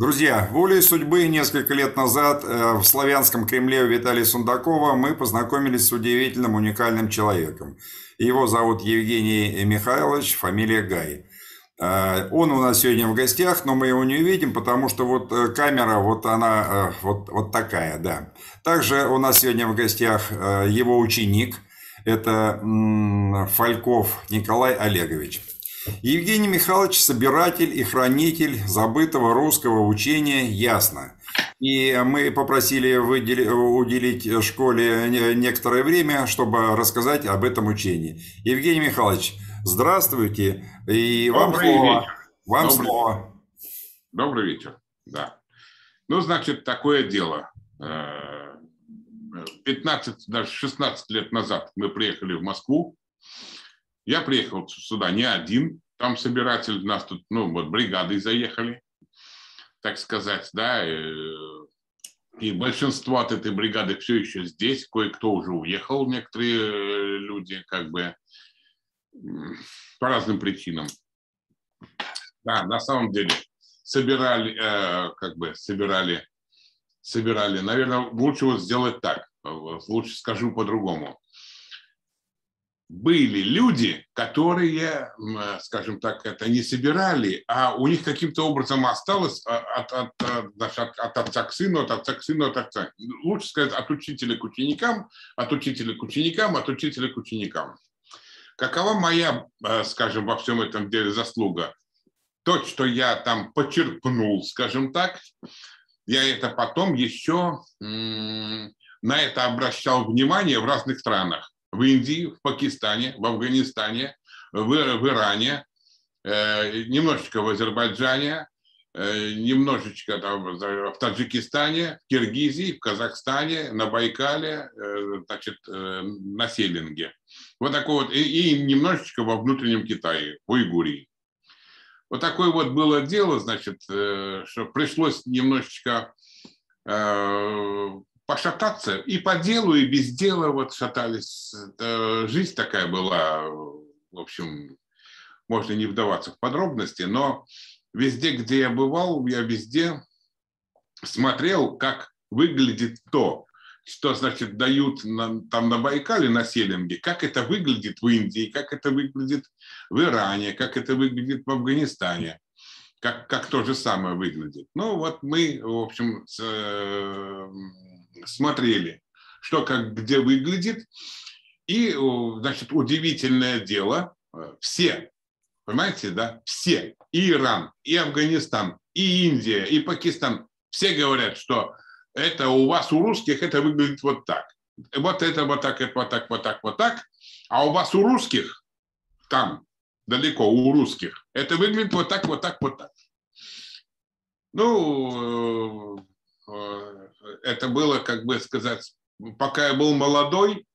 Друзья, волей судьбы несколько лет назад э, в славянском Кремле у Виталия Сундакова мы познакомились с удивительным, уникальным человеком. Его зовут Евгений Михайлович, фамилия Гай. Э, он у нас сегодня в гостях, но мы его не увидим, потому что вот э, камера, вот она вот, вот такая, да. Также у нас сегодня в гостях его ученик, это Фальков Николай Олегович. Евгений Михайлович – собиратель и хранитель забытого русского учения «Ясно». И мы попросили выделить, уделить школе некоторое время, чтобы рассказать об этом учении. Евгений Михайлович, здравствуйте. И вам Добрый слово. вечер. Вам Добрый. слово. Добрый вечер, да. Ну, значит, такое дело. 15, даже 16 лет назад мы приехали в Москву. Я приехал сюда не один, там собиратель, нас тут, ну, вот бригадой заехали, так сказать, да, э, и большинство от этой бригады все еще здесь, кое-кто уже уехал, некоторые э, люди, как бы, по разным причинам. Да, на самом деле, собирали, э, как бы, собирали, собирали, наверное, лучше вот сделать так, лучше скажу по-другому были люди, которые, скажем так, это не собирали, а у них каким-то образом осталось от, от, от, от отца к сыну, от отца к сыну, от отца. Лучше сказать, от учителя к ученикам, от учителя к ученикам, от учителя к ученикам. Какова моя, скажем, во всем этом деле заслуга? То, что я там почерпнул, скажем так, я это потом еще на это обращал внимание в разных странах в Индии, в Пакистане, в Афганистане, в, в Иране, э, немножечко в Азербайджане, э, немножечко там, в Таджикистане, в Киргизии, в Казахстане, на Байкале, э, значит, э, на Селинге. Вот такой вот, и, и немножечко во внутреннем Китае, в Уйгурии. Вот такое вот было дело, значит, э, что пришлось немножечко э, пошататься и по делу, и без дела вот шатались. Жизнь такая была, в общем, можно не вдаваться в подробности, но везде, где я бывал, я везде смотрел, как выглядит то, что, значит, дают на, там на Байкале, на Селинге, как это выглядит в Индии, как это выглядит в Иране, как это выглядит в Афганистане, как, как то же самое выглядит. Ну, вот мы, в общем, с, смотрели, что как где выглядит. И, значит, удивительное дело, э, все, понимаете, да, все, и Иран, и Афганистан, и Индия, и Пакистан, все говорят, что это у вас, у русских, это выглядит вот так. Вот это вот так, это вот так, вот так, вот так. А у вас у русских, там, далеко, у русских, это выглядит вот так, вот так, вот так. Ну, э, э, это было, как бы сказать, пока я был молодой,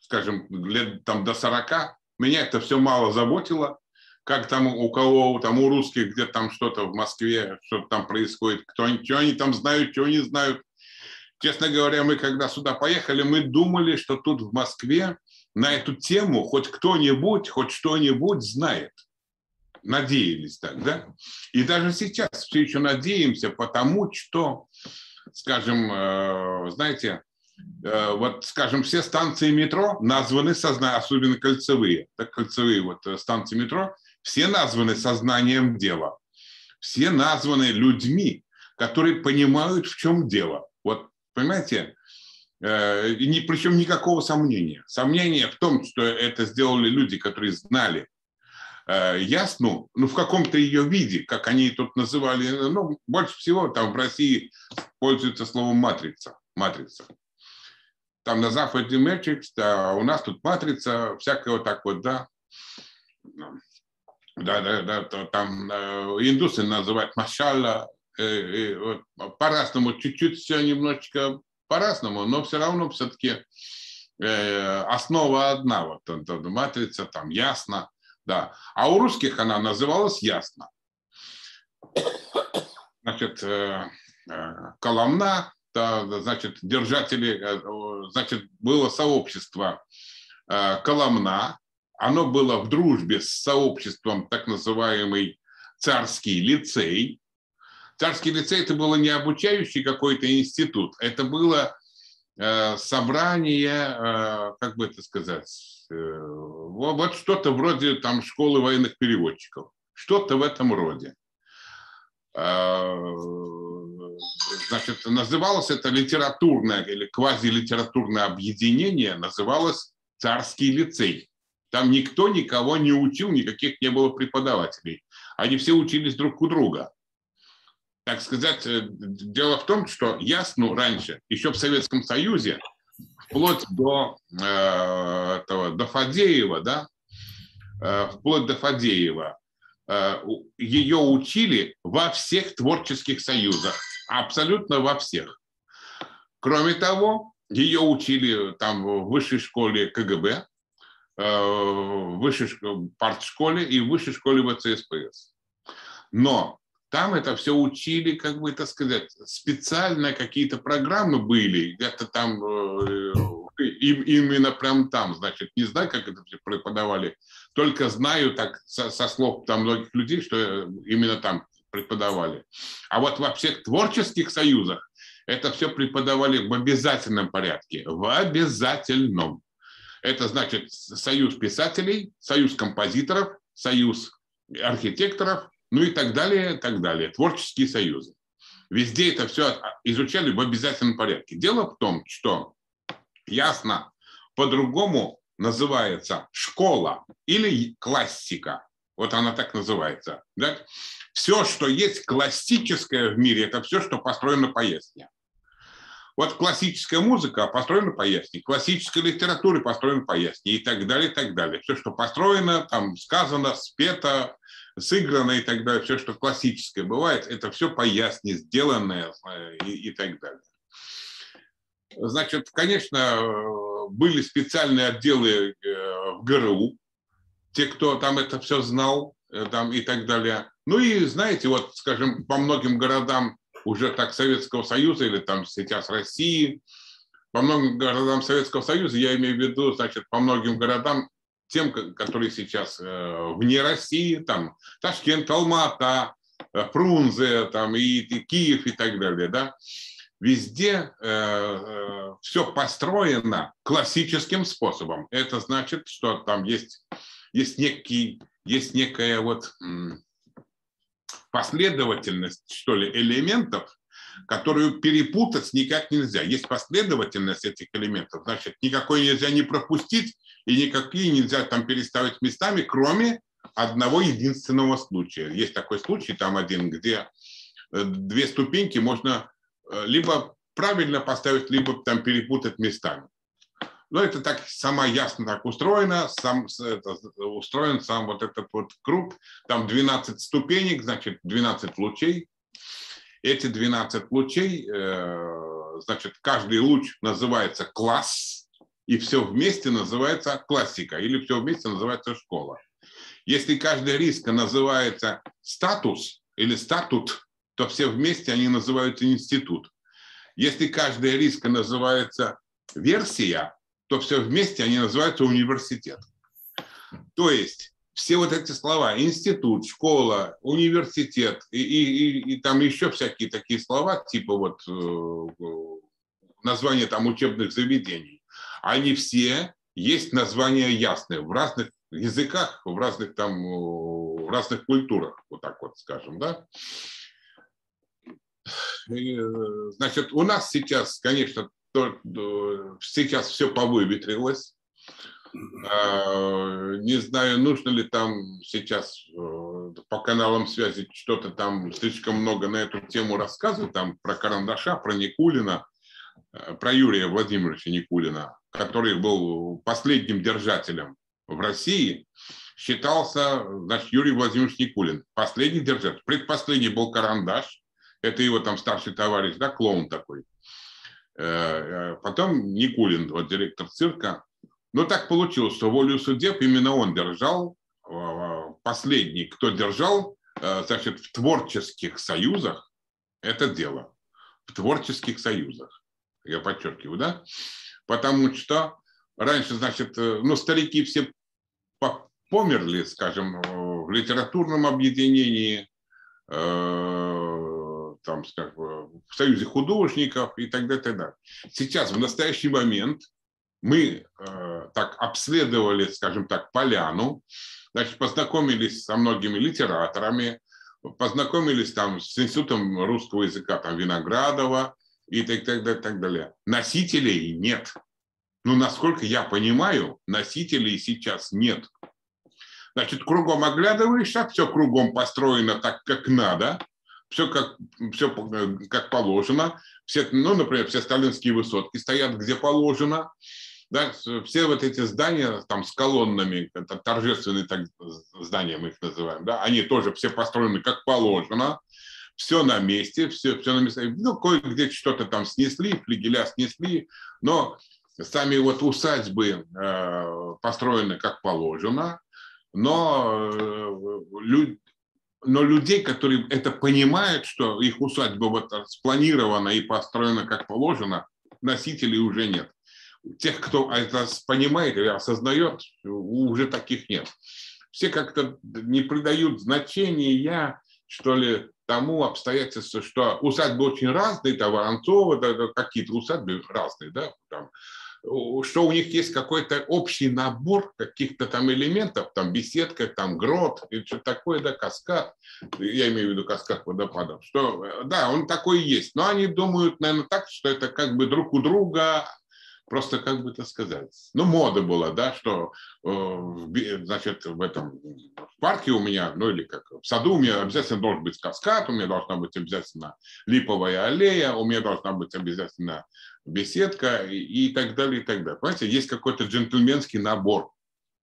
скажем, лет там до 40, меня это все мало заботило, как там у кого, там у русских, где там что-то в Москве, что там происходит, кто они, что они там знают, что не знают. Честно говоря, мы когда сюда поехали, мы думали, что тут в Москве на эту тему хоть кто-нибудь, хоть что-нибудь знает. Надеялись так, да? И даже сейчас все еще надеемся, потому что скажем, э, знаете, э, вот, скажем, все станции метро названы сознанием, особенно кольцевые, так, кольцевые вот э, станции метро, все названы сознанием дела. Все названы людьми, которые понимают, в чем дело. Вот, понимаете, и ни, причем никакого сомнения. Сомнение в том, что это сделали люди, которые знали, ясну, ну, в каком-то ее виде, как они тут называли, ну, больше всего там в России пользуются словом матрица, матрица. Там на Западе Matrix, а у нас тут матрица, всякое вот так вот, да. Да, да, да, там э, индусы называют машалла, э, вот, по-разному, чуть-чуть все немножечко по-разному, но все равно все-таки основа одна, вот матрица, там ясно, да. А у русских она называлась ясно. Значит, э, э, Коломна, да, значит, держатели, э, значит, было сообщество Коломна, оно было в дружбе с сообществом так называемый царский лицей, Царский лицей это было не обучающий какой-то институт, это было собрание, как бы это сказать, вот что-то вроде там школы военных переводчиков, что-то в этом роде. Э, значит, называлось это литературное или квазилитературное объединение, называлось Царский лицей. Там никто никого не учил, никаких не было преподавателей. Они все учились друг у друга. Так сказать, э, дело в том, что ясно раньше, еще в Советском Союзе, вплоть до, э, этого, до Фадеева, да, э, вплоть до Фадеева, э, ее учили во всех творческих союзах, абсолютно во всех. Кроме того, ее учили там в высшей школе КГБ, в высшей партшколе и в высшей школе ВЦСПС. Но там это все учили, как бы это сказать, специально какие-то программы были, где-то там э, именно прям там, значит, не знаю, как это все преподавали, только знаю так со, со слов там многих людей, что именно там преподавали. А вот во всех творческих союзах это все преподавали в обязательном порядке, в обязательном. Это значит союз писателей, союз композиторов, союз архитекторов, ну и так далее, так далее. Творческие союзы. Везде это все изучали в обязательном порядке. Дело в том, что ясно, по-другому называется школа или классика. Вот она так называется. Да? Все, что есть классическое в мире, это все, что построено по ясне. Вот классическая музыка построена по ясне, классическая литература построена по ясне и так далее, и так далее. Все, что построено, там сказано, спето, сыграно и так далее, все, что классическое бывает, это все по ясне, сделанное э, и, и так далее. Значит, конечно, были специальные отделы э, в ГРУ, те, кто там это все знал, э, там и так далее. Ну и знаете, вот, скажем, по многим городам уже так Советского Союза или там сейчас России, по многим городам Советского Союза, я имею в виду, значит, по многим городам, тем, которые сейчас э, вне России, там Ташкент, Алмата, э, Фрунзе, там и, и Киев и так далее, да, везде э, э, все построено классическим способом. Это значит, что там есть, есть, некий, есть некая вот последовательность, что ли, элементов, которую перепутать никак нельзя. Есть последовательность этих элементов, значит, никакой нельзя не пропустить и никакие нельзя там переставить местами, кроме одного единственного случая. Есть такой случай, там один, где э, две ступеньки можно э, либо правильно поставить, либо там перепутать местами. Но это так сама ясно так устроено, сам, это, устроен сам вот этот вот круг, там 12 ступенек, значит 12 лучей. Эти 12 лучей, э, значит, каждый луч называется класс, и все вместе называется классика, или все вместе называется школа. Если каждая риска называется статус или статут, то все вместе они называются институт. Если каждая риска называется версия, то все вместе они называются университет. То есть все вот эти слова, институт, школа, университет и, и, и, и там еще всякие такие слова, типа вот э, названия там учебных заведений, они все есть названия ясные в разных языках, в разных там, в разных культурах, вот так вот скажем, да. Э, значит, у нас сейчас, конечно, то, сейчас все повыветрилось. А, не знаю, нужно ли там сейчас э, по каналам связи что-то там слишком много на эту тему рассказывать, там про Карандаша, про Никулина, э, про Юрия Владимировича Никулина, который был последним держателем в России, считался, значит, Юрий Владимирович Никулин. Последний держатель. Предпоследний был Карандаш, это его там старший товарищ, да, клоун такой. Э, э, потом Никулин, вот директор цирка. Но так получилось, что волю судеб именно он держал, э, последний, кто держал, значит, в творческих союзах это дело. В творческих союзах. Я подчеркиваю, да? Потому что раньше, значит, ну, старики все померли, скажем, в литературном объединении, там, скажем, в Союзе художников и так далее, так далее. Сейчас, в настоящий момент, мы э, так обследовали, скажем так, поляну, значит, познакомились со многими литераторами, познакомились там с Институтом русского языка там, Виноградова и так, так, так, так далее. Носителей нет. Ну, насколько я понимаю, носителей сейчас нет. Значит, кругом оглядываешься, все кругом построено так, как надо, все как, все как положено. Все, ну, например, все сталинские высотки стоят, где положено. Да, все вот эти здания там с колоннами, это торжественные так, здания мы их называем, да, они тоже все построены как положено, все на месте, все, все на месте. Ну, кое-где что-то там снесли, флигеля снесли, но сами вот усадьбы э, построены как положено, но, э, люд, но людей, которые это понимают, что их усадьба вот спланирована и построена как положено, носителей уже нет. Тех, кто это понимает и осознает, уже таких нет. Все как-то не придают значения, что ли, тому обстоятельству, что усадьбы очень разные, там Воронцова, какие-то усадьбы разные, да, там, что у них есть какой-то общий набор каких-то там элементов, там беседка, там грот, и что такое, да, каскад, я имею в виду каскад водопадов, что, да, он такой есть, но они думают, наверное, так, что это как бы друг у друга просто как бы это сказать, ну, мода была, да, что, э, значит, в этом парке у меня, ну, или как в саду у меня обязательно должен быть каскад, у меня должна быть обязательно липовая аллея, у меня должна быть обязательно беседка и, и так далее, и так далее. Понимаете, есть какой-то джентльменский набор,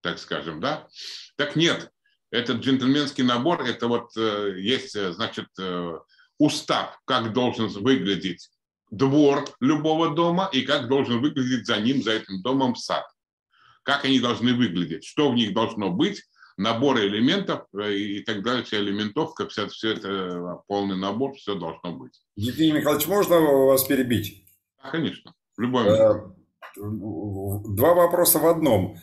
так скажем, да? Так нет, этот джентльменский набор, это вот э, есть, э, значит, устав, как должен выглядеть двор любого дома и как должен выглядеть за ним, за этим домом сад. Как они должны выглядеть, что в них должно быть, наборы элементов э, и так далее, все элементовка, все, все это э, полный набор, все должно быть. Евгений Михайлович, можно вас перебить? Конечно, в любой момент. Э, два вопроса в одном.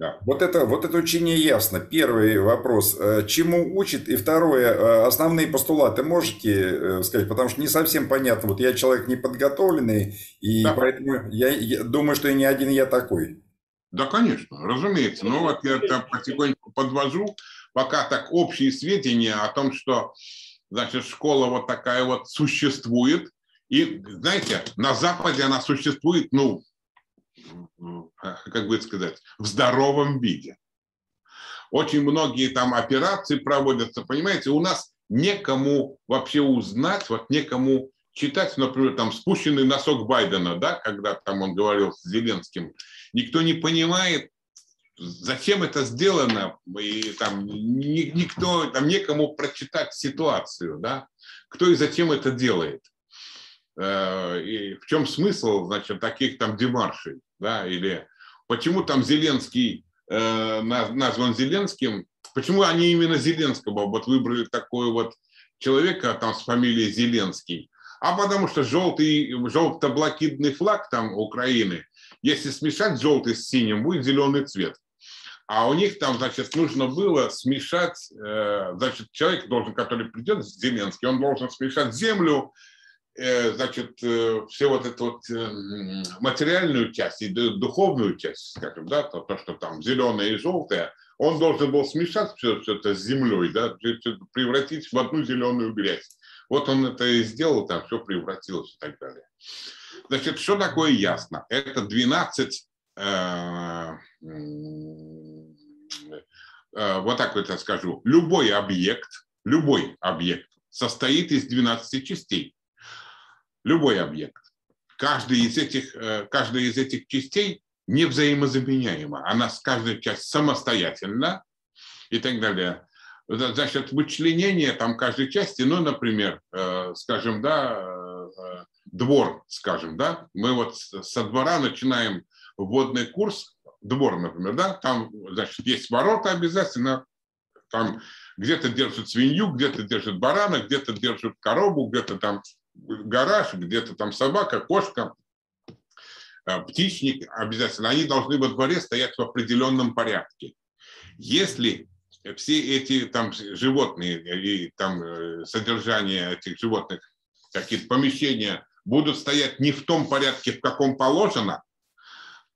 Да. Вот, это, вот это учение ясно. Первый вопрос, э, чему учит? И второе, э, основные постулаты можете э, сказать? Потому что не совсем понятно. Вот я человек неподготовленный, и да. поэтому я, я думаю, что и не один я такой. Да, конечно, разумеется. Ну вот я там потихоньку подвожу, пока так общие сведения о том, что значит, школа вот такая вот существует. И, знаете, на Западе она существует, ну, как бы сказать, в здоровом виде. Очень многие там операции проводятся, понимаете, у нас некому вообще узнать, вот некому читать, например, там спущенный носок Байдена, да, когда там он говорил с Зеленским, никто не понимает, зачем это сделано, и там никто, там некому прочитать ситуацию, да, кто и зачем это делает. Э, и в чем смысл, значит, таких там демаршей, да, или почему там Зеленский э, назван Зеленским, почему они именно Зеленского вот выбрали такой вот человека там с фамилией Зеленский, а потому что желтый, желто-блокидный флаг там Украины, если смешать желтый с синим, будет зеленый цвет. А у них там, значит, нужно было смешать, э, значит, человек должен, который придет, Зеленский, он должен смешать землю значит, э, все вот эту вот э, материальную часть и духовную часть, скажем, да, то, то что там зеленое и желтое, он должен был смешать все, все это с землей, да, превратить в одну зеленую грязь. Вот он это и сделал, там все превратилось и так далее. Значит, что такое ясно? Это 12, э, э, вот так вот я скажу, любой объект, любой объект состоит из 12 частей любой объект. Каждый из этих, э, каждая из этих частей не взаимозаменяема. Она с каждой часть самостоятельна и так далее. За счет вычленения там каждой части, ну, например, э, скажем, да, э, двор, скажем, да, мы вот со двора начинаем вводный курс, двор, например, да, там, значит, есть ворота обязательно, там где-то держат свинью, где-то держат барана, где-то держат корову, где-то там гараж, где-то там собака, кошка, э, птичник обязательно, они должны во дворе стоять в определенном порядке. Если все эти там животные и там э, содержание этих животных какие-то помещения будут стоять не в том порядке, в каком положено,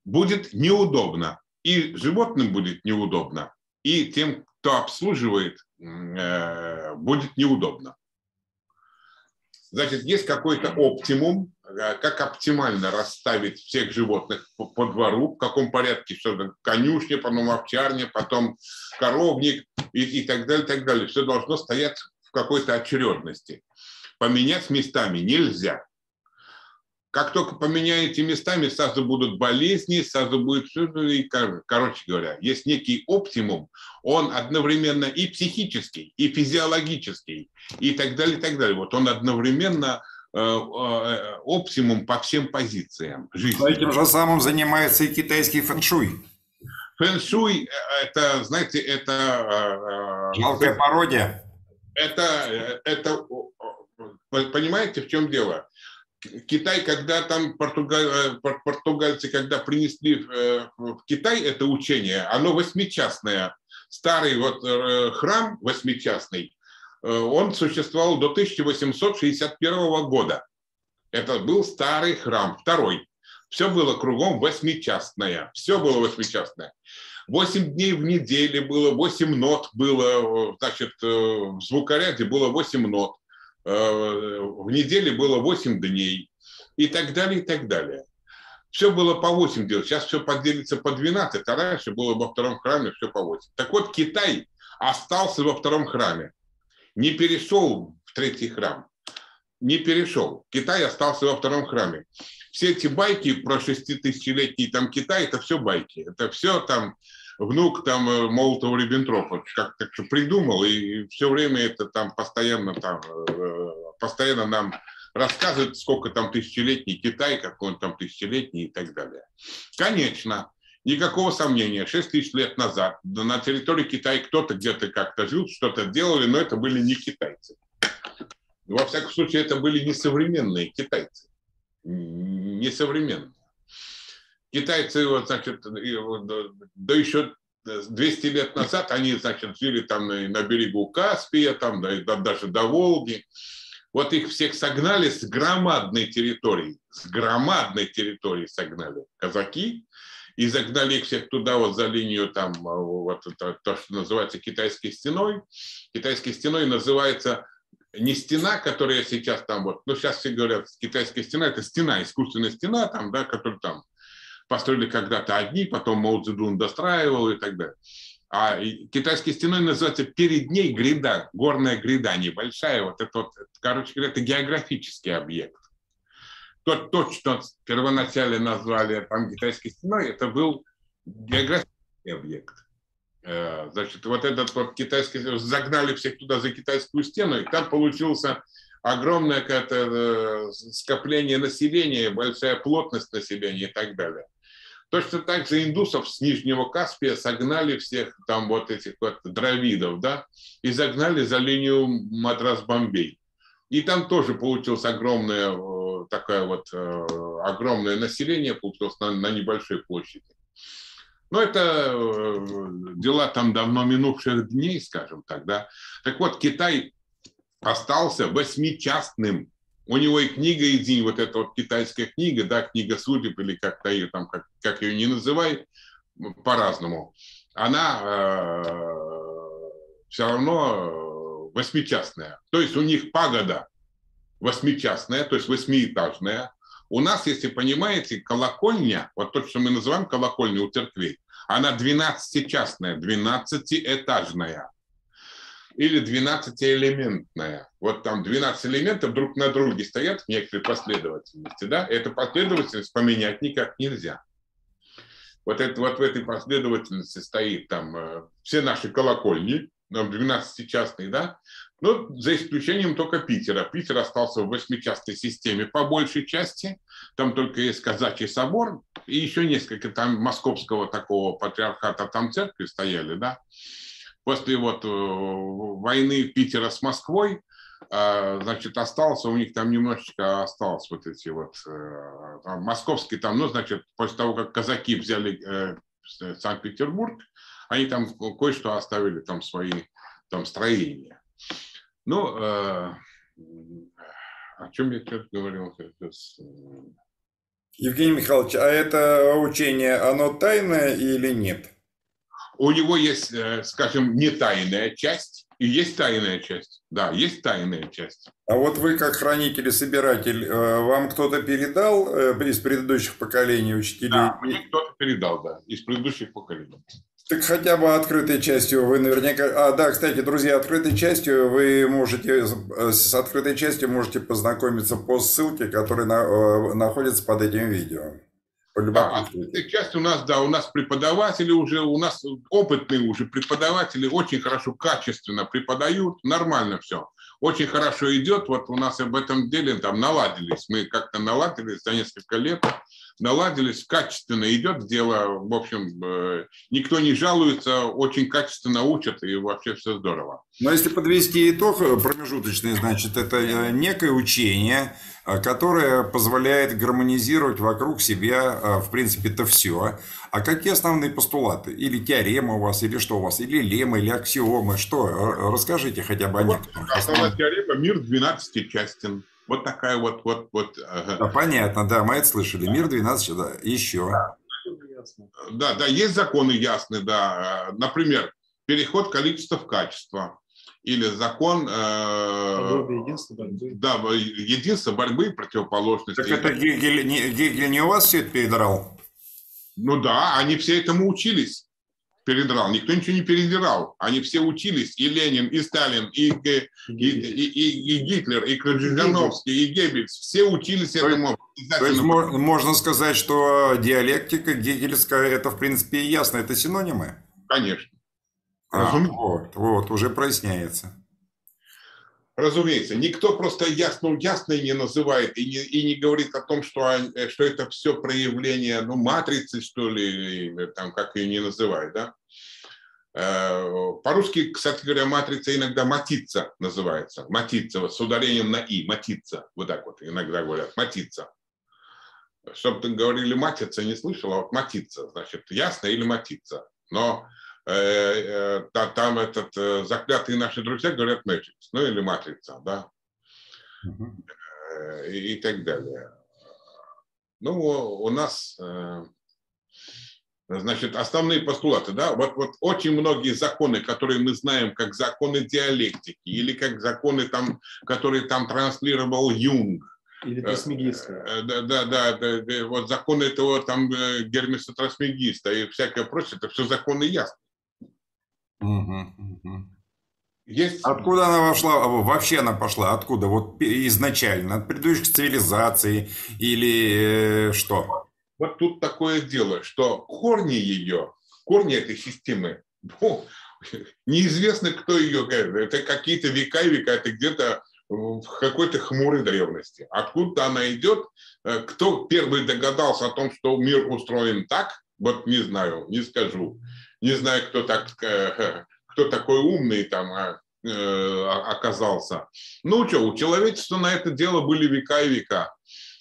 будет неудобно. И животным будет неудобно, и тем, кто обслуживает, э, будет неудобно. Значит, есть какой-то оптимум, э, как оптимально расставить всех животных по, по двору, в каком порядке, что то конюшня, потом овчарня, потом коровник и, и так далее, так далее. Все должно стоять в какой-то очередности. Поменять местами нельзя. Как только поменяете местами, сразу будут болезни, сразу будет все. И, короче говоря, есть некий оптимум, он одновременно и психический, и физиологический, и так далее, и так далее. Вот он одновременно э, э, оптимум по всем позициям жизни. Этим же самым занимается и китайский фэншуй. Фэншуй, э, это, знаете, это... Жалкая пародия. Это, это, понимаете, в чем дело? Китай, когда там португаль, э, португальцы, когда принесли э, в Китай это учение, оно восьмичастное. Старый вот э, храм восьмичастный, он существовал до 1861 года. Это был старый храм, второй. Все было кругом восьмичастное. Все было восьмичастное. Восемь дней в неделю было, восемь нот было, значит, в звукоряде было восемь нот. Э, в неделе было 8 дней и так далее, и так далее. Все было по 8 дел, сейчас все поделится по 12, а раньше было во втором храме все по 8. Так вот, Китай остался во втором храме, не перешел в третий храм, не перешел. Китай остался во втором храме. Все эти байки про шеститысячелетний там Китай, это все байки. Это все там внук там э, Молотова Риббентропа как так что придумал, и все время это там постоянно там, э, постоянно нам рассказывает, сколько там тысячелетний Китай, какой он там тысячелетний и так далее. Конечно, никакого сомнения, 6 тысяч лет назад на территории Китая кто-то где-то как-то жил, что-то делали, но это были не китайцы. Во всяком случае, это были несовременные китайцы. Несовременные. Китайцы, вот, значит, да еще 200 лет назад они, значит, жили там на берегу Каспия, там да, даже до Волги. Вот их всех согнали с громадной территории, с громадной территории согнали казаки, и загнали их всех туда, вот за линию там, вот это, то, что называется китайской стеной. Китайской стеной называется не стена, которая сейчас там вот, ну сейчас все говорят, китайская стена, это стена, искусственная стена там, да, которая там построили когда-то одни, потом Мао Цзэдун достраивал и так далее. А китайской стеной называется перед ней гряда, горная гряда небольшая. Вот это вот, короче говоря, это географический объект. То, то, что первоначально назвали там китайской стеной, это был географический объект. Э, значит, вот этот вот китайский, загнали всех туда за китайскую стену, и там получился огромное э, скопление населения, большая плотность населения и так далее. Точно так же индусов с Нижнего Каспия согнали всех там вот этих вот дравидов, да, и загнали за линию Мадрас-Бомбей. И там тоже получилось огромное э, такое вот э, огромное население, получилось на, на небольшой площади. Но это э, дела там давно минувших дней, скажем так, да. Так вот, Китай остался восьмичастным у него и книга един, вот эта вот китайская книга, да, книга судеб, или как-то ее там, как, как ее не называй, по-разному, она э, все равно восьмичастная. То есть у них пагода восьмичастная, то есть восьмиэтажная. У нас, если понимаете, колокольня, вот то, что мы называем колокольня у церквей, она двенадцатичастная, двенадцатиэтажная или 12-элементная. Вот там 12 элементов друг на друге стоят в некоторой последовательности. Да? Эту последовательность поменять никак нельзя. Вот, это, вот в этой последовательности стоит там э, все наши колокольни, 12-частные, да, ну, за исключением только Питера. Питер остался в восьмичастной системе по большей части. Там только есть казачий собор и еще несколько там московского такого патриархата там церкви стояли, да после вот э, войны Питера с Москвой, а, значит, остался, у них там немножечко осталось вот эти вот, э, там, московские там, ну, значит, после того, как казаки взяли э, Санкт-Петербург, они там кое-что оставили, там свои там строения. Ну, О чем я сейчас говорил? Евгений Михайлович, а это учение, оно тайное или нет? У него есть, э, скажем, не тайная часть и есть тайная часть. Да, есть тайная часть. А вот вы, как хранитель и собиратель, э, вам кто-то передал э, из предыдущих поколений учителей? Да, мне кто-то передал, да, из предыдущих поколений. Так хотя бы открытой частью вы наверняка... А, да, кстати, друзья, открытой частью вы можете... С открытой частью можете познакомиться по ссылке, которая на, находится под этим видео. Да, открытая часть у нас, да, у нас преподаватели уже, у нас опытные уже преподаватели очень хорошо, качественно преподают, нормально все. Очень хорошо идет, вот у нас об этом деле там наладились, мы как-то наладились за несколько лет, наладились, качественно идет дело, в общем, э, никто не жалуется, очень качественно учат, и вообще все здорово. Но если подвести итог э, промежуточный, значит, это э, некое учение, которое позволяет гармонизировать вокруг себя, в принципе, это все. А какие основные постулаты? Или теорема у вас, или что у вас? Или лемы, или аксиомы? Что? Расскажите хотя бы о некоторых. Основная теорема «Мир 12 частен». Вот такая вот, вот, вот. Ага. Да, понятно, да, мы это слышали. Мир 12, да, еще. Да, да, есть законы ясные, да. Например, переход количества в качество. Или закон... Э, единства борьбы. Да, единство борьбы и противоположности. Так это Гегель не, Гегель не у вас все это передрал? Ну да, они все этому учились передрал. Никто ничего не передирал. Они все учились, и Ленин, и Сталин, и, и, и, и, и Гитлер, и Крыжановский, и Геббельс. Все учились то этому. То есть можно сказать, что диалектика гегельская, это в принципе ясно, это синонимы? Конечно. А, вот, вот, уже проясняется. Разумеется, никто просто ясно ясно не называет и не, и не говорит о том, что, э, что это все проявление ну, матрицы, что ли, или, там, как ее не называют. Да? Э, по-русски, кстати говоря, матрица иногда матица называется. Матица, с ударением на «и», матица. Вот так вот иногда говорят, матица. Чтобы говорили матица, не слышал, а вот матица, значит, ясно или матица. Но Э, э, там этот э, заклятые наши друзья говорят Matrix, ну или матрица, да, и, и так далее. Ну, у нас, значит, основные постулаты, да, вот, вот очень многие законы, которые мы знаем как законы диалектики или как законы, там, которые там транслировал Юнг, или. Да, да, да, да, да, вот законы этого там Гермеса Трасмегиста и всякое прочее, это все законы Есть... Откуда она вошла, вообще она пошла, откуда? Вот изначально, от предыдущих цивилизаций или э, что? Вот тут такое дело, что корни ее, корни этой системы, ну, неизвестно, кто ее, это какие-то века и века, это где-то в какой-то хмурой древности. Откуда она идет, э, кто первый догадался о том, что мир устроен так, вот не знаю, не скажу не знаю, кто, так, э, кто такой умный там а, э, оказался. Ну что, у человечества на это дело были века и века.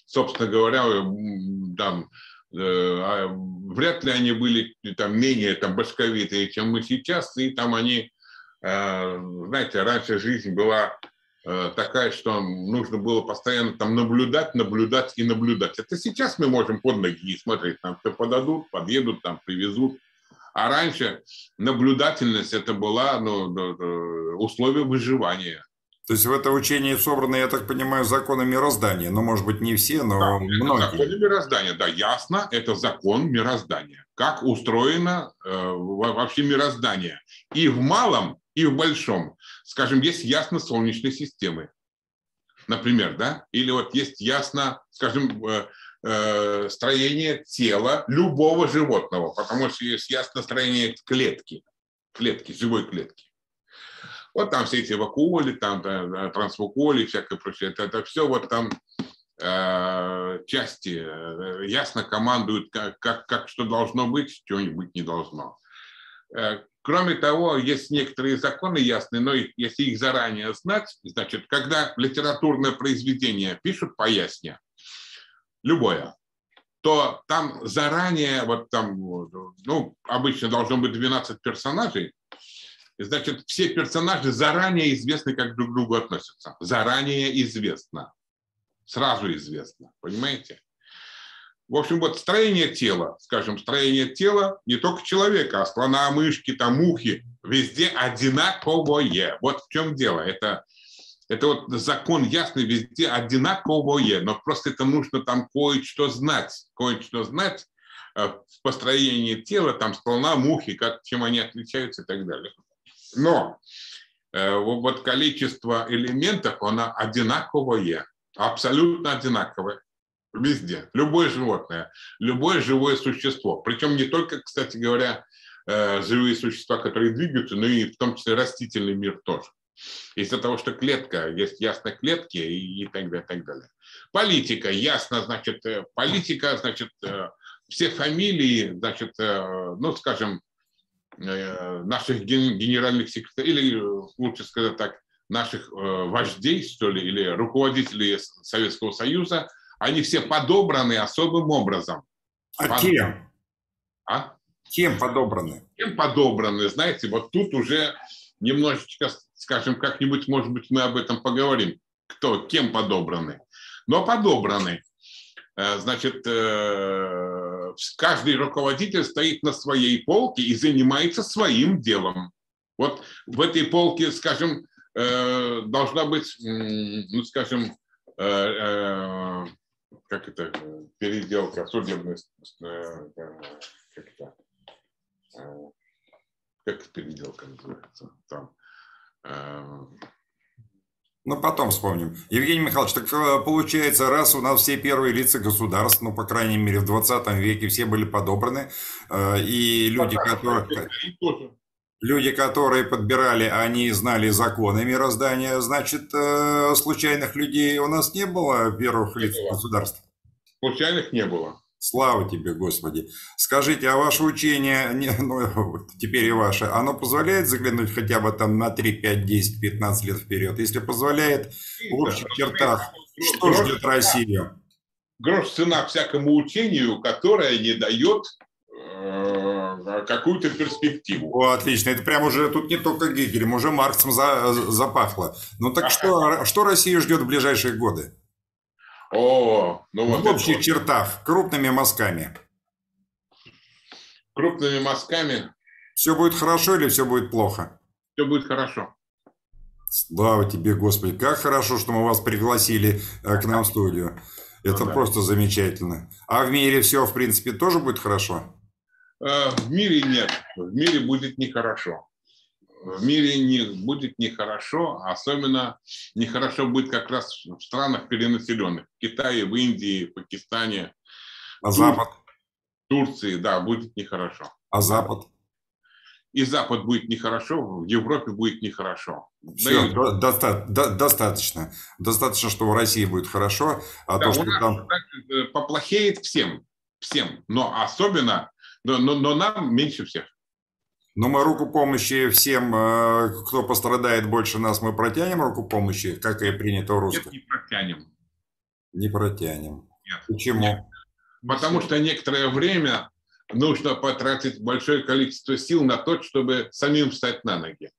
Собственно говоря, там, э, а вряд ли они были там, менее там, башковитые, чем мы сейчас, и там они, знаете, раньше жизнь была такая, что нужно было постоянно там наблюдать, наблюдать и наблюдать. Это сейчас мы можем под ноги смотреть, там все подадут, подъедут, там привезут. А раньше наблюдательность это была ну, условие выживания. То есть в это учение собраны, я так понимаю, законы мироздания. Ну, может быть, не все, но да, многие. Законы мироздания, да, ясно, это закон мироздания. Как устроено э, вообще мироздание. И в малом, и в большом. Скажем, есть ясно Солнечной системы. Например, да? Или вот есть ясно, скажем, э, Э, строение тела любого животного, потому что есть ясно строение клетки, клетки, живой клетки. Вот там все эти вакуоли, там трансвакуоли, всякое прочее, это, это все вот там э, части э, ясно командуют, как, как, как что должно быть, чего-нибудь не должно. Э, кроме того, есть некоторые законы ясные, но если их заранее знать, значит, когда литературное произведение пишут поясня, любое, то там заранее, вот там, ну, обычно должно быть 12 персонажей, значит, все персонажи заранее известны, как друг к другу относятся. Заранее известно. сразу известно, понимаете? В общем, вот строение тела, скажем, строение тела не только человека, а слона, мышки, там, мухи, везде одинаковое. Вот в чем дело. Это, это вот закон ясный, везде одинаковое, но просто это нужно там кое-что знать, кое-что знать э, в построении тела, там, слона, мухи, как, чем они отличаются и так далее. Но э, вот количество элементов, оно одинаковое, абсолютно одинаковое. Везде. Любое животное, любое живое существо. Причем не только, кстати говоря, э, живые существа, которые двигаются, но и в том числе растительный мир тоже. Из-за того, что клетка, есть ясно клетки и, и так далее, и так далее. Политика, ясно, значит, э, политика, значит, э, все фамилии, значит, ну, скажем, наших генеральных секретарей, или лучше сказать так, наших вождей, что ли, или руководителей Советского Союза – они все подобраны особым образом. А Под... кем? А? Кем подобраны? Кем подобраны, знаете, вот тут уже немножечко, скажем, как-нибудь, может быть, мы об этом поговорим. Кто, кем подобраны? Но подобраны. Э, значит, э, каждый руководитель стоит на своей полке и занимается своим делом. Вот в этой полке, скажем, э, должна быть, ну, скажем, как это, переделка судебной, э, как это, как переделка называется там. Э, ну, потом вспомним. Евгений Михайлович, так получается, раз у нас все первые лица государств, ну, по крайней мере, в 20 веке все были подобраны, и люди, которые... Люди, которые подбирали, они знали законы мироздания, значит, э, случайных людей у нас не было первых лиц государств? Случайных не было. Слава тебе, Господи. Скажите, а ваше учение, ну, теперь и ваше, оно позволяет заглянуть хотя бы там на 3, 5, 10, 15 лет вперед? Если позволяет, в общих чертах, что ждет Россию? Грош цена всякому учению, которое не дает какую-то перспективу. О, отлично. Это прям уже тут не только Гегелем, уже Марксом за, запахло. Ну так что, что Россия ждет в ближайшие годы? О, ну вот в общих это... чертах, крупными мазками. Крупными мазками. Все будет хорошо или все будет плохо? Все будет хорошо. Слава тебе, Господи. Как хорошо, что мы вас пригласили э, к нам в студию. Это ну, да. просто замечательно. А в мире все, в принципе, тоже будет хорошо? Э, в мире нет, в мире будет нехорошо. В мире не, будет нехорошо, особенно нехорошо будет как раз в странах перенаселенных. В Китае, в Индии, в Пакистане. А Тур... Запад? Турции, да, будет нехорошо. А Запад? И Запад будет нехорошо, в Европе будет нехорошо. Все, да, и... доста- до- достаточно. Достаточно, что в России будет хорошо, а да, то, что там... Э, поплохеет всем, всем, но особенно но, но, но нам меньше всех. Но мы руку помощи всем, э, кто пострадает больше нас, мы протянем руку помощи, как и принято у русских? Нет, не протянем. Не протянем. Нет. Почему? Нет. Потому что некоторое время нужно потратить большое количество сил на то, чтобы самим встать на ноги.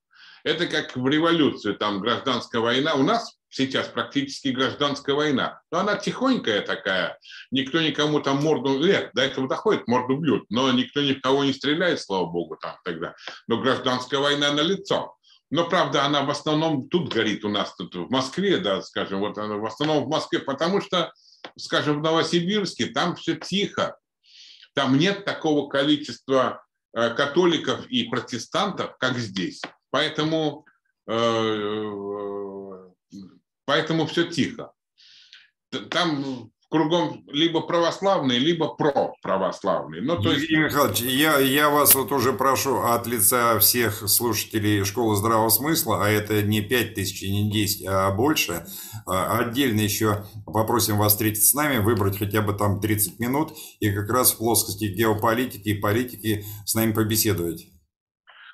Это как в революцию, там гражданская война. У нас сейчас практически гражданская война. Но она тихонькая такая. Никто никому там морду... Нет, до этого доходит, морду бьют. Но никто никого не стреляет, слава богу, там тогда. Но гражданская война на лицо. Но, правда, она в основном тут горит у нас, тут в Москве, да, скажем, вот она в основном в Москве, потому что, скажем, в Новосибирске там все тихо. Там нет такого количества э, католиков и протестантов, как здесь. Поэтому, э, поэтому все тихо. Там кругом либо православные, либо проправославные. Ну, то Евгений есть... Михайлович, я, я вас вот уже прошу от лица всех слушателей Школы Здравого Смысла, а это не 5 тысяч, не 10, а больше, а отдельно еще попросим вас встретиться с нами, выбрать хотя бы там 30 минут и как раз в плоскости геополитики и политики с нами побеседовать.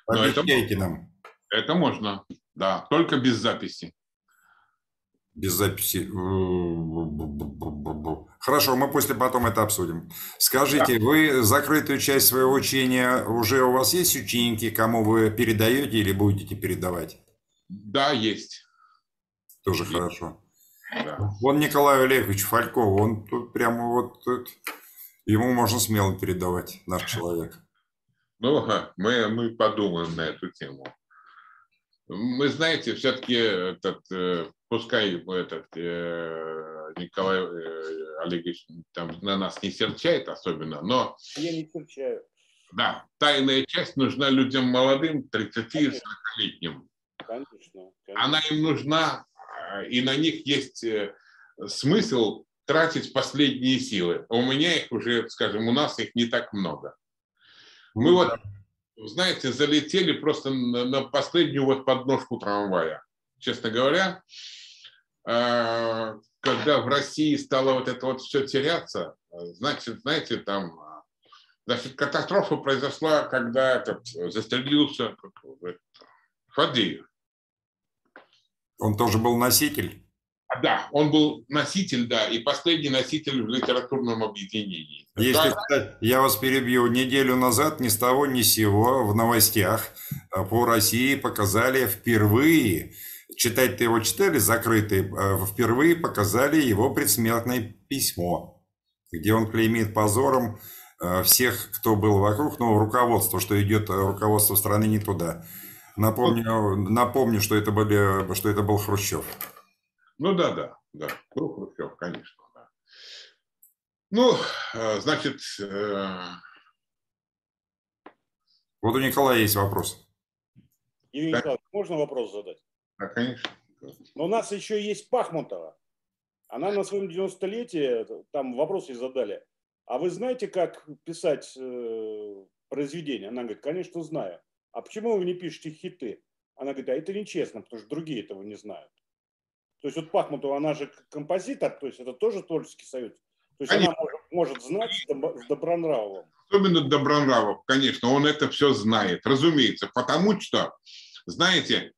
Обещайте это... нам. Это можно, да, только без записи. Без записи. Хорошо, мы после потом это обсудим. Скажите, да. вы закрытую часть своего учения, уже у вас есть ученики, кому вы передаете или будете передавать? Да, есть. Тоже есть. хорошо. Да. Вон Николай Олегович Фальков, он тут прямо вот тут, ему можно смело передавать, наш человек. Ну, мы, мы подумаем на эту тему. Мы, знаете, все-таки этот, э, пускай этот э, Николай э, Олегович там на нас не серчает особенно, но... Я не серчаю. Да, тайная часть нужна людям молодым, 30-40-летним. Конечно, конечно. Она им нужна, и на них есть смысл тратить последние силы. А у меня их уже, скажем, у нас их не так много. Мы ну, вот, знаете, залетели просто на, на последнюю вот подножку трамвая. Честно говоря, э, когда в России стало вот это вот все теряться, значит, знаете, там, значит, катастрофа произошла, когда этот застрелился Фадеев. Он тоже был носитель? Да, он был носитель, да, и последний носитель в литературном объединении. Если, кстати, я вас перебью, неделю назад ни с того ни с сего в новостях э, по России показали впервые, читать-то его читали, закрытый, э, впервые показали его предсмертное письмо, где он клеймит позором э, всех, кто был вокруг, но руководство, что идет руководство страны не туда. Напомню, напомню что, это были, что это был Хрущев. Ну да, да, да. Ну, Хрущев, конечно, да. Ну, э, значит... Э... Вот у Николая есть вопрос. Юрий. Николаевич, можно вопрос задать? Да, конечно. Но у нас еще есть Пахмутова. Она на своем 90-летии, там вопросы задали. А вы знаете, как писать э, произведение? Она говорит, конечно, знаю. А почему вы не пишете хиты? Она говорит, а это нечестно, потому что другие этого не знают. То есть вот Пахмутова, она же композитор, то есть это тоже творческий союз. То есть конечно. она может, может знать с Добронравовым. Особенно Добронравов, конечно, он это все знает, разумеется, потому что, знаете,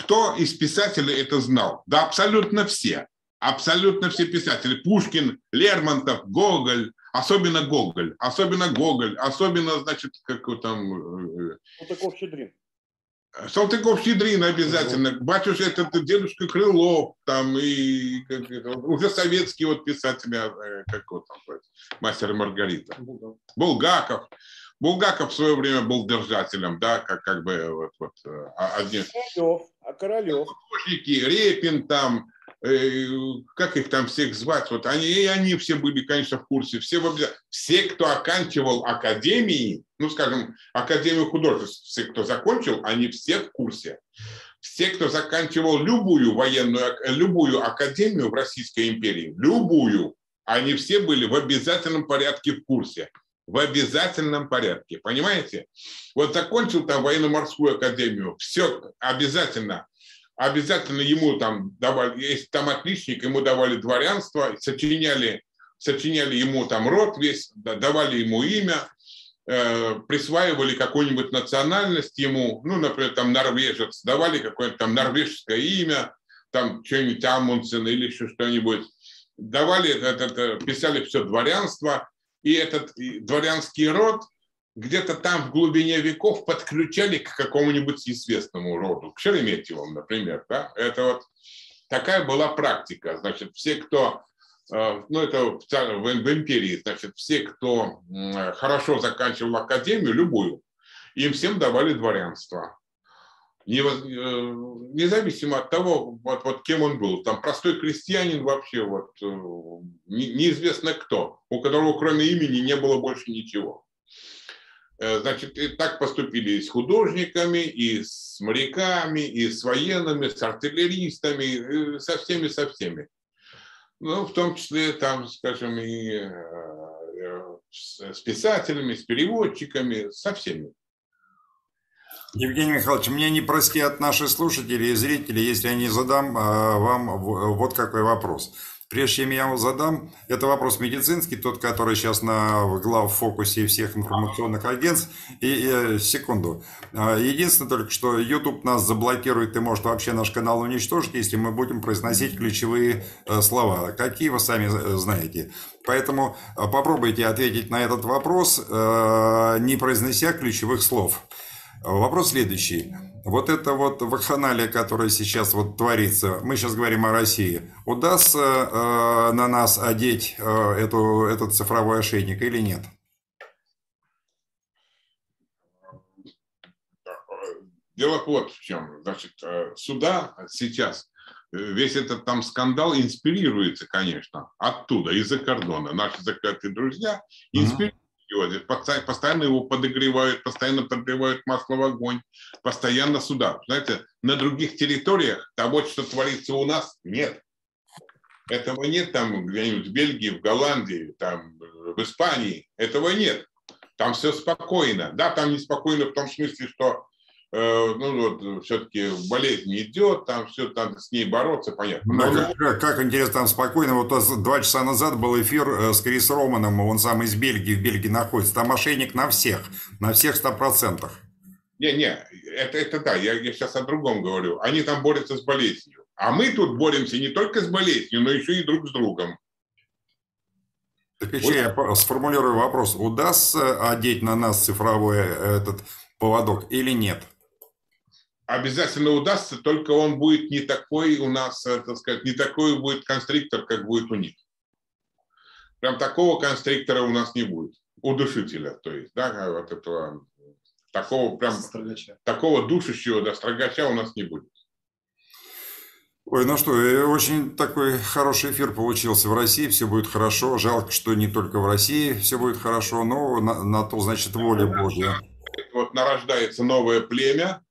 кто из писателей это знал? Да абсолютно все. Абсолютно все писатели. Пушкин, Лермонтов, Гоголь, особенно Гоголь, особенно Гоголь, особенно, значит, как там... Э, э, Салтыков-Щедрин. Салтыков-Щедрин обязательно, батюшка, это дедушка Крылов, там и как это, уже советские вот писатели, э, как вот там, мастер Маргарита. Булгаков. Булгаков в свое время был держателем, да, как, как бы вот, вот а, один. А Королев. Художники, Репин там, Э, как их там всех звать, вот они, и они все были, конечно, в курсе, все, все, кто оканчивал академии, ну, скажем, Академию художеств, все, кто закончил, они все в курсе. Все, кто заканчивал любую военную, любую академию в Российской империи, любую, они все были в обязательном порядке в курсе. В обязательном порядке, понимаете? Вот закончил там военно-морскую академию, все обязательно обязательно ему там давали, если там отличник, ему давали дворянство, сочиняли, сочиняли ему там род весь, давали ему имя, э, присваивали какую-нибудь национальность ему, ну, например, там норвежец, давали какое-то там норвежское имя, там что-нибудь Амундсен или еще что-нибудь, давали, это, это, писали все дворянство, и этот дворянский род – где-то там в глубине веков подключали к какому-нибудь известному роду, к Шереметьевым, например. Да? Это вот такая была практика. Значит, все, кто, э, ну это в, в империи, значит, все, кто хорошо заканчивал академию, любую, им всем давали дворянство. Э, независимо от того, вот, вот кем он был. Там простой крестьянин вообще, вот, э, неизвестно кто, у которого кроме имени не было больше ничего. Э, значит, и так поступили и с художниками, и с моряками, и с военными, с артиллеристами, со всеми, со всеми. Ну, в том числе, там, скажем, и с писателями, с переводчиками, со всеми. Евгений Михайлович, мне не простят наши слушатели и зрители, если я не задам вам вот какой вопрос. Прежде чем я его задам, это вопрос медицинский, тот, который сейчас на глав фокусе всех информационных агентств. И, и э, секунду. А, единственное только, что YouTube нас заблокирует и может вообще наш канал уничтожить, если мы будем произносить ключевые э, слова. Какие вы сами э, знаете. Поэтому попробуйте ответить на этот вопрос, не произнося ключевых слов. Вопрос следующий. вот это вот вакханалия, которая сейчас вот творится, мы сейчас говорим о России, удастся э, на нас одеть э, эту, этот цифровой ошейник или нет? Дело вот в чем. Значит, э, сюда сейчас э, весь этот там скандал инспирируется, конечно, оттуда, из-за кордона. Наши закрытые друзья инспирируют его, постоянно его подогревают, постоянно подогревают масло в огонь, постоянно сюда. Знаете, на других территориях того, что творится у нас, нет. Этого нет там где-нибудь в Бельгии, в Голландии, там в Испании. Этого нет. Там все спокойно. Да, там неспокойно в том смысле, что ну вот все-таки болезнь идет, там все надо с ней бороться, понятно. Но, как, как, как интересно, там спокойно, вот два часа назад был эфир э, с Крис Романом, он сам из Бельгии, в Бельгии находится, там мошенник на всех, на всех ста процентах. Не-не, это, это да, я, я сейчас о другом говорю. Они там борются с болезнью. А мы тут боремся не только с болезнью, но еще и друг с другом. Так еще вот. я сформулирую вопрос. Удастся одеть на нас цифровой э, этот поводок или нет? Обязательно удастся, только он будет не такой у нас, э, так сказать, не такой будет конструктор, как будет у них. Прям такого конструктора у нас не будет. Удушителя, то есть, да, вот этого, такого прям, строгача. такого душащего, да, строгача у нас не будет. Ой, ну что, э, очень такой хороший эфир получился в России, все будет хорошо. Жалко, что не только в России все будет хорошо, но на, на то, значит, воля Божья. Вот нарождается новое племя,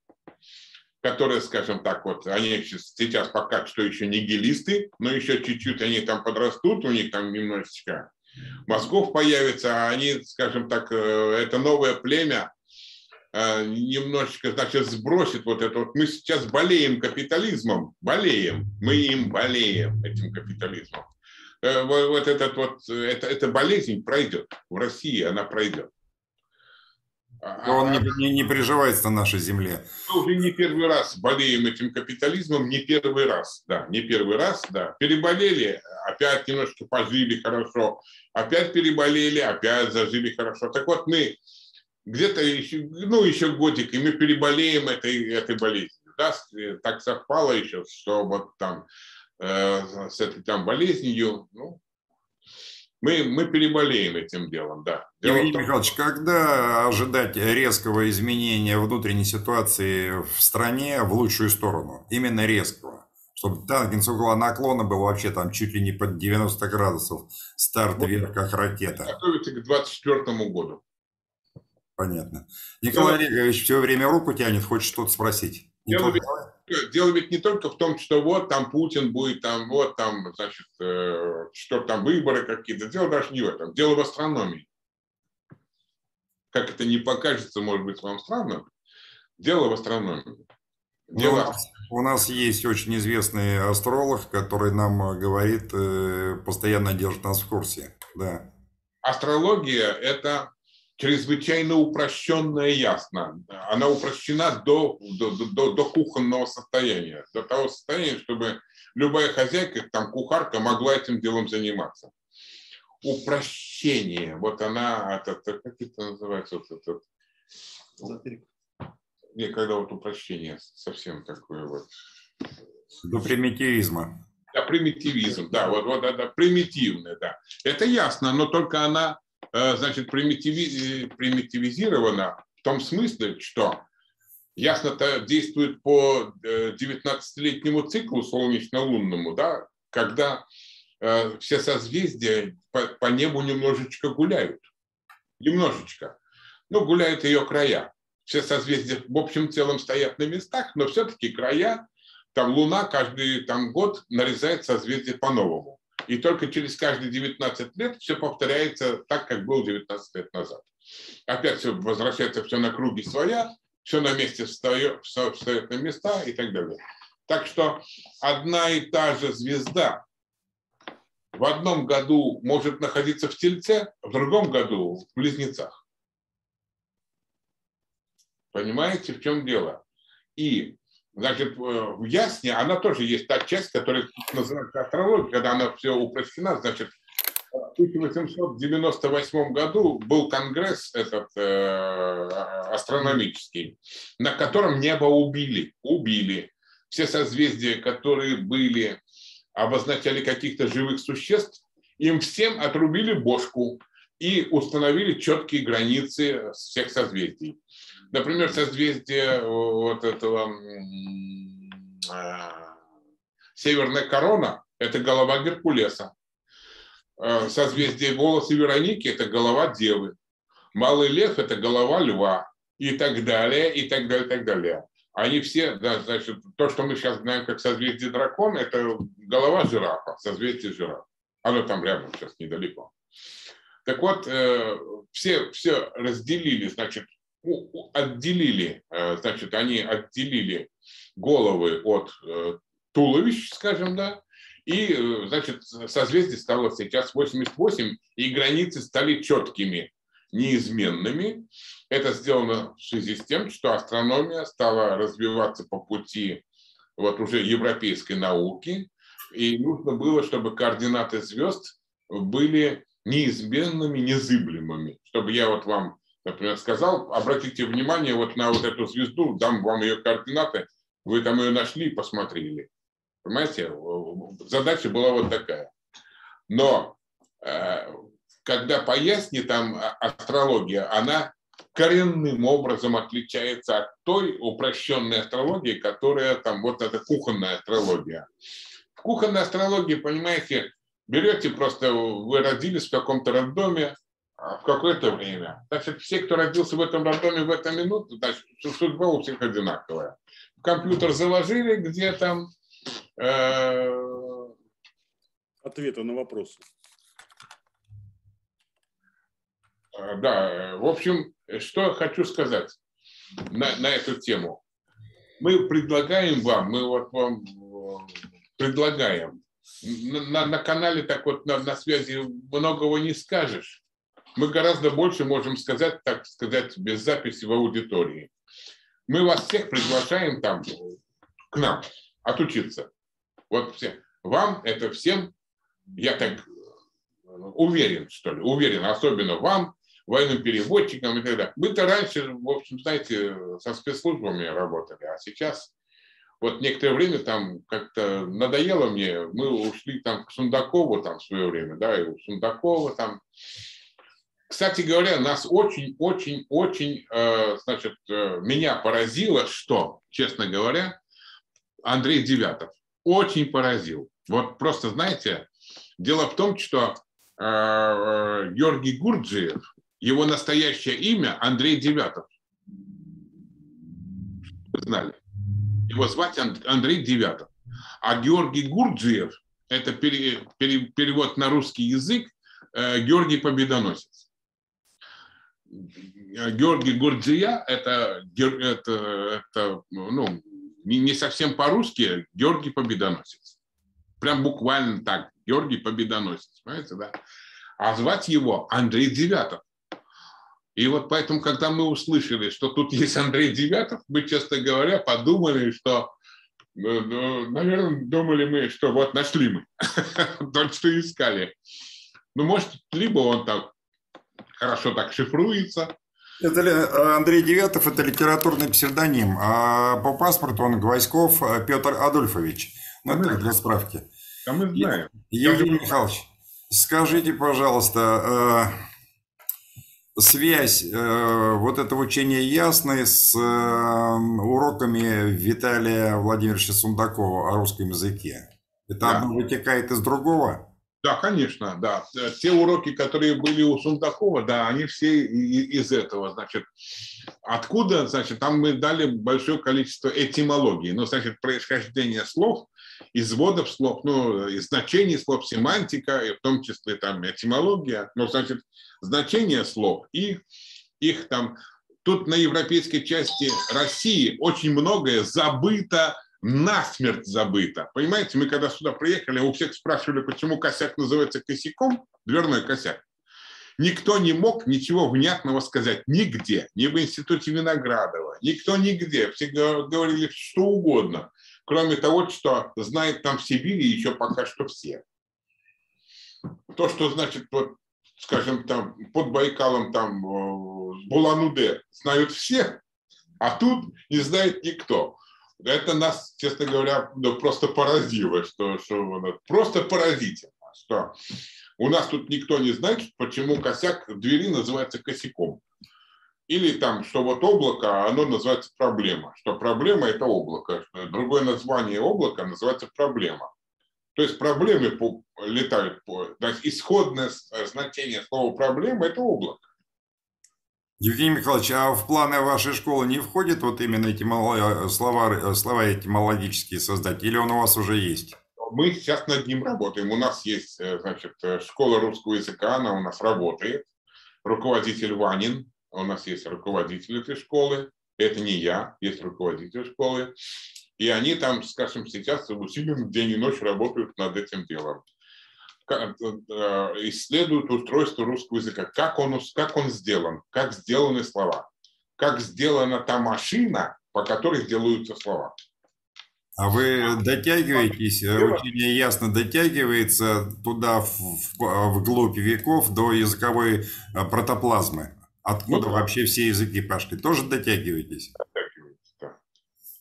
которые, скажем так, вот они сейчас пока что еще не гелисты, но еще чуть-чуть они там подрастут, у них там немножечко мозгов появится, а они, скажем так, э, это новое племя э, немножечко, значит, сбросит вот это вот. Мы сейчас болеем капитализмом, болеем, мы им болеем этим капитализмом. Э, вот этот вот, это, эта болезнь пройдет, в России она пройдет. Но он не, не, не приживается на нашей земле. Мы уже не первый раз болеем этим капитализмом, не первый раз, да, не первый раз, да. Переболели, опять немножко пожили хорошо, опять переболели, опять зажили хорошо. Так вот мы где-то еще, ну, еще годик, и мы переболеем этой, этой болезнью. Да? Так совпало еще, что вот там э, с этой там болезнью, ну, мы, мы переболеем этим делом, да. Дело Евгений том... Михайлович, когда ожидать резкого изменения внутренней ситуации в стране в лучшую сторону? Именно резкого. Чтобы тангенс угла наклона был вообще там чуть ли не под 90 градусов старт вот. вверх, как ракета. Готовится к 24 году. Понятно. Николай Олегович все время руку тянет, хочет что-то спросить. Дело ведь, дело ведь не только в том, что вот там Путин будет, там вот там, значит, э, что там выборы какие-то. Дело даже не в этом. Дело в астрономии. Как это не покажется, может быть, вам странно, дело в астрономии. Дело... Ну, у, нас, у нас есть очень известный астролог, который нам э, говорит, э, постоянно держит нас в курсе. Да. Астрология – это чрезвычайно упрощенная ясно. Она упрощена до, до, до, до кухонного состояния, до того состояния, чтобы любая хозяйка, там кухарка могла этим делом заниматься. Упрощение, вот она, это, как это называется, вот этот, не, когда вот упрощение совсем такое вот. До примитивизма. Да, примитивизм, да, вот, вот это примитивное, да. Это ясно, но только она значит, примитиви, примитивизирована в том смысле, что ясно-то действует по 19-летнему э, циклу солнечно-лунному, да, когда э, все созвездия по небу немножечко гуляют. Немножечко. Ну, гуляют ее края. Все созвездия в общем целом стоят на местах, но все-таки края, там Луна каждый там, год нарезает созвездие по-новому. И только через каждые 19 лет все повторяется так, как было 19 лет назад. Опять все возвращается все на круги своя, все на месте встает, встает на места и так далее. Так что одна и та же звезда в одном году может находиться в Тельце, в другом году в Близнецах. Понимаете, в чем дело? И Значит, в Ясне она тоже есть та часть, которая называется астрология, когда она все упрощена, значит, В 1898 году был конгресс этот э, астрономический, на котором небо убили, убили. Все созвездия, которые были, обозначали каких-то живых существ, им всем отрубили бошку и установили четкие границы всех созвездий. Например, созвездие вот этого э, Северная корона – это голова Геркулеса. Э, созвездие волосы Вероники – это голова Девы. Малый лев – это голова льва. И так далее, и так далее, и так далее. Они все, да, значит, то, что мы сейчас знаем как созвездие дракона, это голова жирафа, созвездие жирафа. Оно там рядом сейчас недалеко. Так вот, э, все, все разделили, значит, отделили, э, значит, они отделили головы от туловищ, скажем, да, и, э, значит, созвездие стало сейчас 88, и границы стали четкими, неизменными. Это сделано в связи с тем, что астрономия стала развиваться по пути вот уже европейской науки, и нужно было, чтобы координаты звезд были неизменными, незыблемыми. Чтобы я вот вам, например, сказал, обратите внимание вот на вот эту звезду, дам вам ее координаты, вы там ее нашли и посмотрели. Понимаете, задача была вот такая. Но э, когда пояснит там астрология, она коренным образом отличается от той упрощенной астрологии, которая там, вот эта кухонная астрология. В кухонной астрологии, понимаете, берете просто, вы родились в каком-то роддоме, в какое-то время. Значит, все, кто родился в этом роддоме в эту минуту, значит, судьба у всех одинаковая. В компьютер заложили, где там Э, Ответы на вопросы. Э, да, в общем, что хочу сказать на, на эту тему. Мы предлагаем вам, мы вот вам э, предлагаем, на, на канале так вот на, на связи многого не скажешь. Мы гораздо больше можем сказать, так сказать, без записи в аудитории. Мы вас всех приглашаем там к нам отучиться. Вот все. Вам это всем, я так э, уверен, что ли, уверен, особенно вам, военным переводчикам и так далее. Мы-то раньше, в общем, знаете, со спецслужбами работали, а сейчас вот некоторое время там как-то надоело мне, мы ушли там к Сундакову там в свое время, да, и у Сундакова там. Кстати говоря, нас очень-очень-очень, э, значит, э, меня поразило, что, честно говоря, Андрей Девятов очень поразил. Вот просто, знаете, дело в том, что э, Георгий Гурджиев, его настоящее имя Андрей Девятов. Вы знали. Его звать Андрей Девятов. А Георгий Гурджиев, это пере, пере, перевод на русский язык, Георгий Победоносец. Георгий Гурджия это, это, это ну, не, не совсем по-русски Георгий Победоносец. Прям буквально так, Георгий Победоносец, понимаете, да? А звать его Андрей Девятов. И вот поэтому, когда мы услышали, что тут есть Андрей Девятов, мы, честно говоря, подумали, что, ну, ну наверное, думали мы, что вот нашли мы, то, что искали. Ну, может, либо он так хорошо так шифруется, это э, Андрей Девятов, это литературный псевдоним, а по паспорту он Гвоздьков э, Петр Адольфович. Ну, это для справки. А мы знаем. Евгений Михайлович, скажите, пожалуйста, э, связь вот этого учения ясной с уроками Виталия Владимировича Сундакова о русском языке? Это да. одно вытекает из другого? Да, конечно, да. Те уроки, которые были у Сундакова, да, они все из этого, значит. Откуда, значит, там мы дали большое количество этимологии, ну, значит, происхождение слов, изводов слов, ну, значений слов, семантика, и в том числе там этимология, ну, значит, значение слов и их там, тут на европейской части России очень многое забыто, насмерть забыто. Понимаете, мы когда сюда приехали, у всех спрашивали, почему косяк называется косяком, дверной косяк. Никто не мог ничего внятного сказать нигде, ни в институте Виноградова, никто нигде. Все говорили что угодно, кроме того, что знает там в Сибири еще пока что все. то, что значит, вот, скажем, там под Байкалом, там Булан-Удэ знают все, а тут не знает никто. Это нас, честно говоря, просто поразило, что, что просто поразительно, что у нас тут никто не знает, почему косяк двери называется косяком. Или там, что вот облако, оно называется проблема, что проблема – это облако. Другое название облака называется проблема. То есть проблемы летают. То есть исходное значение слова проблема – это облако. Евгений Михайлович, а в планы вашей школы не входит вот именно эти слова, слова этимологические создать, или он у вас уже есть? Мы сейчас над ним работаем. У нас есть, э, значит, э, школа русского языка, она у нас работает. Руководитель Ванин, у нас есть руководитель этой школы. Это не я, есть руководитель школы. И они там, скажем, сейчас усиленно день и ночь работают над этим делом. Э, исследуют устройство русского языка, как он, как он сделан, как сделаны слова, как сделана та машина, по которой делаются слова. А вы дотягиваетесь, учение ясно дотягивается туда, в, в, вглубь веков, до языковой э, протоплазмы? Откуда ну, вообще все языки пошли? Тоже дотягиваетесь?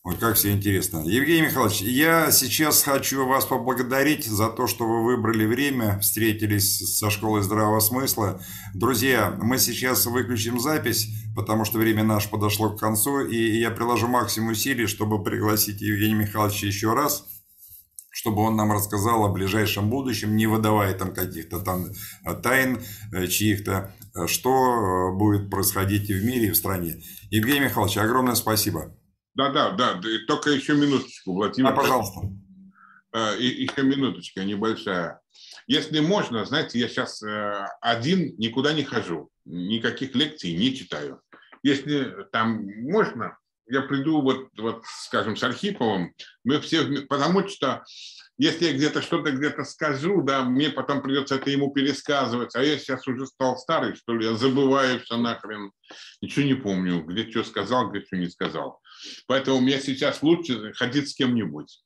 Ой, как все интересно. Евгений Михайлович, я сейчас хочу вас поблагодарить за то, что вы выбрали время, встретились со школой здравого смысла. Друзья, мы сейчас выключим запись, потому что время наше подошло к концу, и я приложу максимум усилий, чтобы пригласить Евгения Михайловича еще раз, чтобы он нам рассказал о ближайшем будущем, не выдавая там каких-то там тайн э, чьих-то, э, что э, будет происходить и в мире, и в стране. Евгений Михайлович, огромное спасибо. Да, да, да. Только еще минуточку, Владимир. А, пожалуйста. Э, еще минуточка небольшая. Если можно, знаете, я сейчас э, один никуда не хожу, никаких лекций не читаю. Если там можно, я приду вот, вот скажем, с Архиповым, мы все, потому что если я где-то что-то где-то скажу, да, мне потом придется это ему пересказывать, а я сейчас уже стал старый, что ли, я забываю все нахрен, ничего не помню, где что сказал, где что не сказал. Поэтому мне сейчас лучше ходить с кем-нибудь.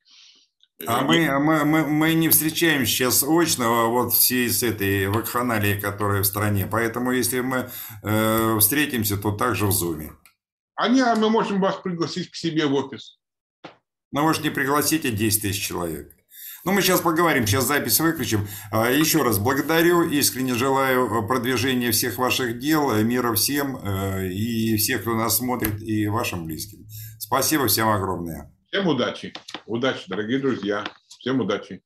А мы, а мы, мы, мы не встречаемся сейчас очно, вот всей с этой вакханалией, которая в стране. Поэтому, если мы э, встретимся, то также в Зуме. А не, а мы можем вас пригласить к себе в офис. Но вы же не пригласите 10 тысяч человек. Ну, мы сейчас поговорим, сейчас запись выключим. А, еще раз благодарю, искренне желаю продвижения всех ваших дел, мира всем э, и всех, кто нас смотрит, и вашим близким. Спасибо всем огромное. Всем удачи. Удачи, дорогие друзья. Всем удачи.